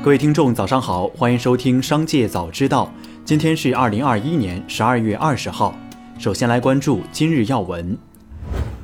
各位听众，早上好，欢迎收听《商界早知道》。今天是二零二一年十二月二十号。首先来关注今日要闻。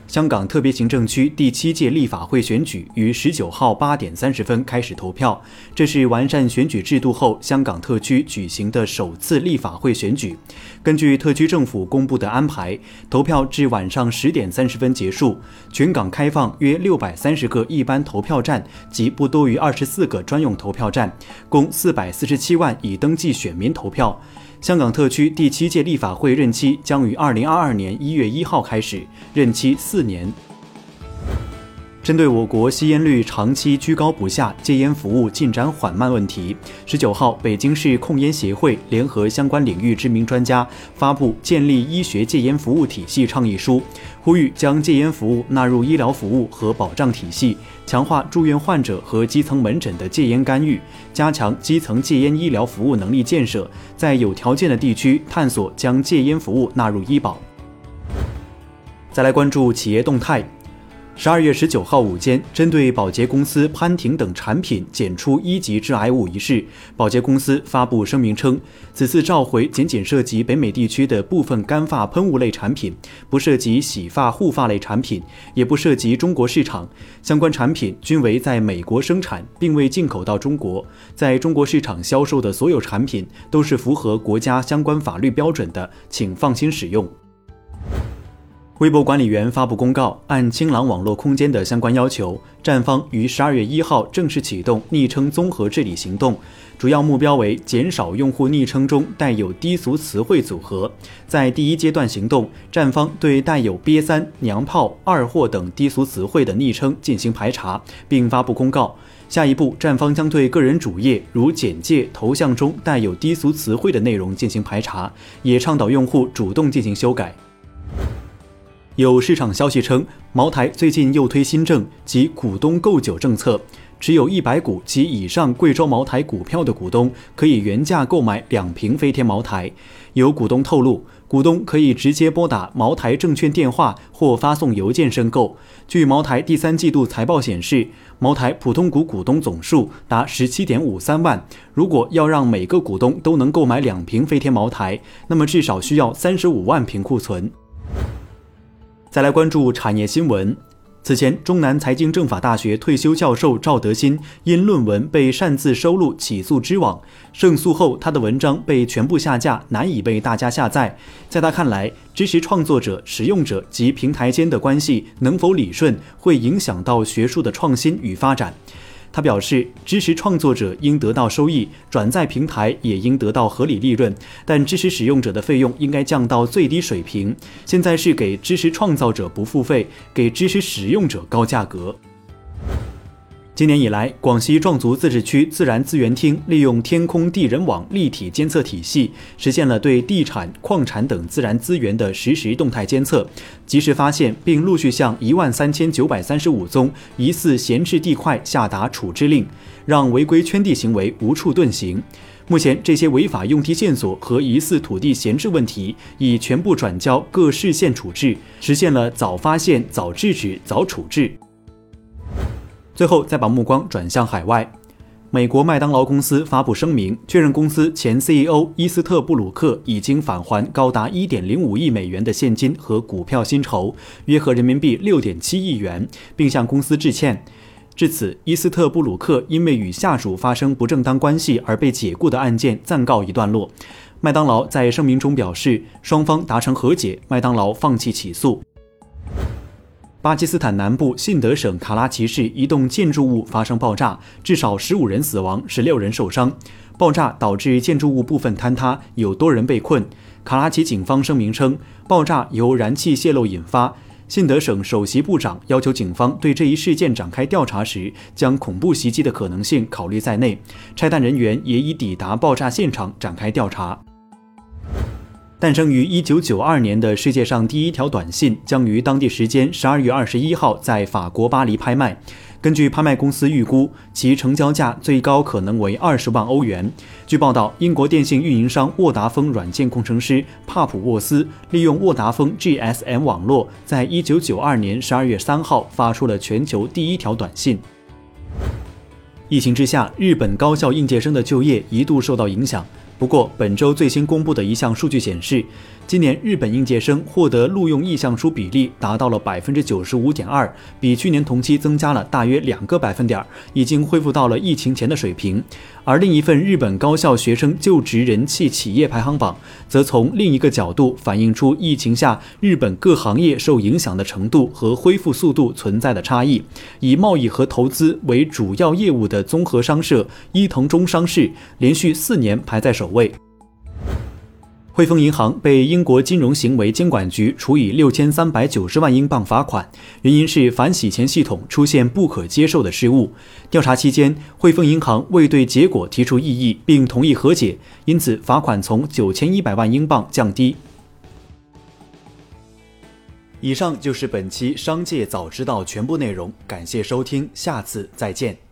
香港特别行政区第七届立法会选举于十九号八点三十分开始投票，这是完善选举制度后香港特区举行的首次立法会选举。根据特区政府公布的安排，投票至晚上十点三十分结束。全港开放约六百三十个一般投票站及不多于二十四个专用投票站，共四百四十七万已登记选民投票。香港特区第七届立法会任期将于二零二二年一月一号开始，任期四年。针对我国吸烟率长期居高不下、戒烟服务进展缓慢问题，十九号，北京市控烟协会联合相关领域知名专家发布《建立医学戒烟服务体系倡议书》，呼吁将戒烟服务纳入医疗服务和保障体系，强化住院患者和基层门诊的戒烟干预，加强基层戒烟医疗服务能力建设，在有条件的地区探索将戒烟服务纳入医保。再来关注企业动态。十二月十九号午间，针对宝洁公司潘婷等产品检出一级致癌物一事，宝洁公司发布声明称，此次召回仅仅涉及北美地区的部分干发喷雾类产品，不涉及洗发护发类产品，也不涉及中国市场。相关产品均为在美国生产，并未进口到中国，在中国市场销售的所有产品都是符合国家相关法律标准的，请放心使用。微博管理员发布公告，按清朗网络空间的相关要求，站方于十二月一号正式启动昵称综合治理行动，主要目标为减少用户昵称中带有低俗词汇组合。在第一阶段行动，站方对带有“瘪三”“娘炮”“二货”等低俗词汇的昵称进行排查，并发布公告。下一步，站方将对个人主页如简介、头像中带有低俗词汇的内容进行排查，也倡导用户主动进行修改。有市场消息称，茅台最近又推新政及股东购酒政策，持有一百股及以上贵州茅台股票的股东可以原价购买两瓶飞天茅台。有股东透露，股东可以直接拨打茅台证券电话或发送邮件申购。据茅台第三季度财报显示，茅台普通股股东总数达十七点五三万。如果要让每个股东都能购买两瓶飞天茅台，那么至少需要三十五万瓶库存。再来关注产业新闻。此前，中南财经政法大学退休教授赵德新因论文被擅自收录起诉知网，胜诉后他的文章被全部下架，难以被大家下载。在他看来，支持创作者、使用者及平台间的关系能否理顺，会影响到学术的创新与发展。他表示，知识创作者应得到收益，转载平台也应得到合理利润，但知识使用者的费用应该降到最低水平。现在是给知识创造者不付费，给知识使用者高价格。今年以来，广西壮族自治区自然资源厅利用天空地人网立体监测体系，实现了对地产、矿产等自然资源的实时动态监测，及时发现并陆续向一万三千九百三十五宗疑似闲置地块下达处置令，让违规圈地行为无处遁形。目前，这些违法用地线索和疑似土地闲置问题已全部转交各市县处置，实现了早发现、早制止、早处置。最后，再把目光转向海外，美国麦当劳公司发布声明，确认公司前 CEO 伊斯特布鲁克已经返还高达1.05亿美元的现金和股票薪酬，约合人民币6.7亿元，并向公司致歉。至此，伊斯特布鲁克因为与下属发生不正当关系而被解雇的案件暂告一段落。麦当劳在声明中表示，双方达成和解，麦当劳放弃起诉。巴基斯坦南部信德省卡拉奇市一栋建筑物发生爆炸，至少十五人死亡，十六人受伤。爆炸导致建筑物部分坍塌，有多人被困。卡拉奇警方声明称，爆炸由燃气泄漏引发。信德省首席部长要求警方对这一事件展开调查时，将恐怖袭击的可能性考虑在内。拆弹人员也已抵达爆炸现场展开调查。诞生于1992年的世界上第一条短信将于当地时间12月21号在法国巴黎拍卖。根据拍卖公司预估，其成交价最高可能为20万欧元。据报道，英国电信运营商沃达丰软件工程师帕普沃斯利用沃达丰 GSM 网络，在1992年12月3号发出了全球第一条短信。疫情之下，日本高校应届生的就业一度受到影响。不过，本周最新公布的一项数据显示，今年日本应届生获得录用意向书比例达到了百分之九十五点二，比去年同期增加了大约两个百分点，已经恢复到了疫情前的水平。而另一份日本高校学生就职人气企业排行榜，则从另一个角度反映出疫情下日本各行业受影响的程度和恢复速度存在的差异。以贸易和投资为主要业务的综合商社伊藤忠商事，连续四年排在首首位。汇丰银行被英国金融行为监管局处以六千三百九十万英镑罚款，原因是反洗钱系统出现不可接受的失误。调查期间，汇丰银行未对结果提出异议，并同意和解，因此罚款从九千一百万英镑降低。以上就是本期《商界早知道》全部内容，感谢收听，下次再见。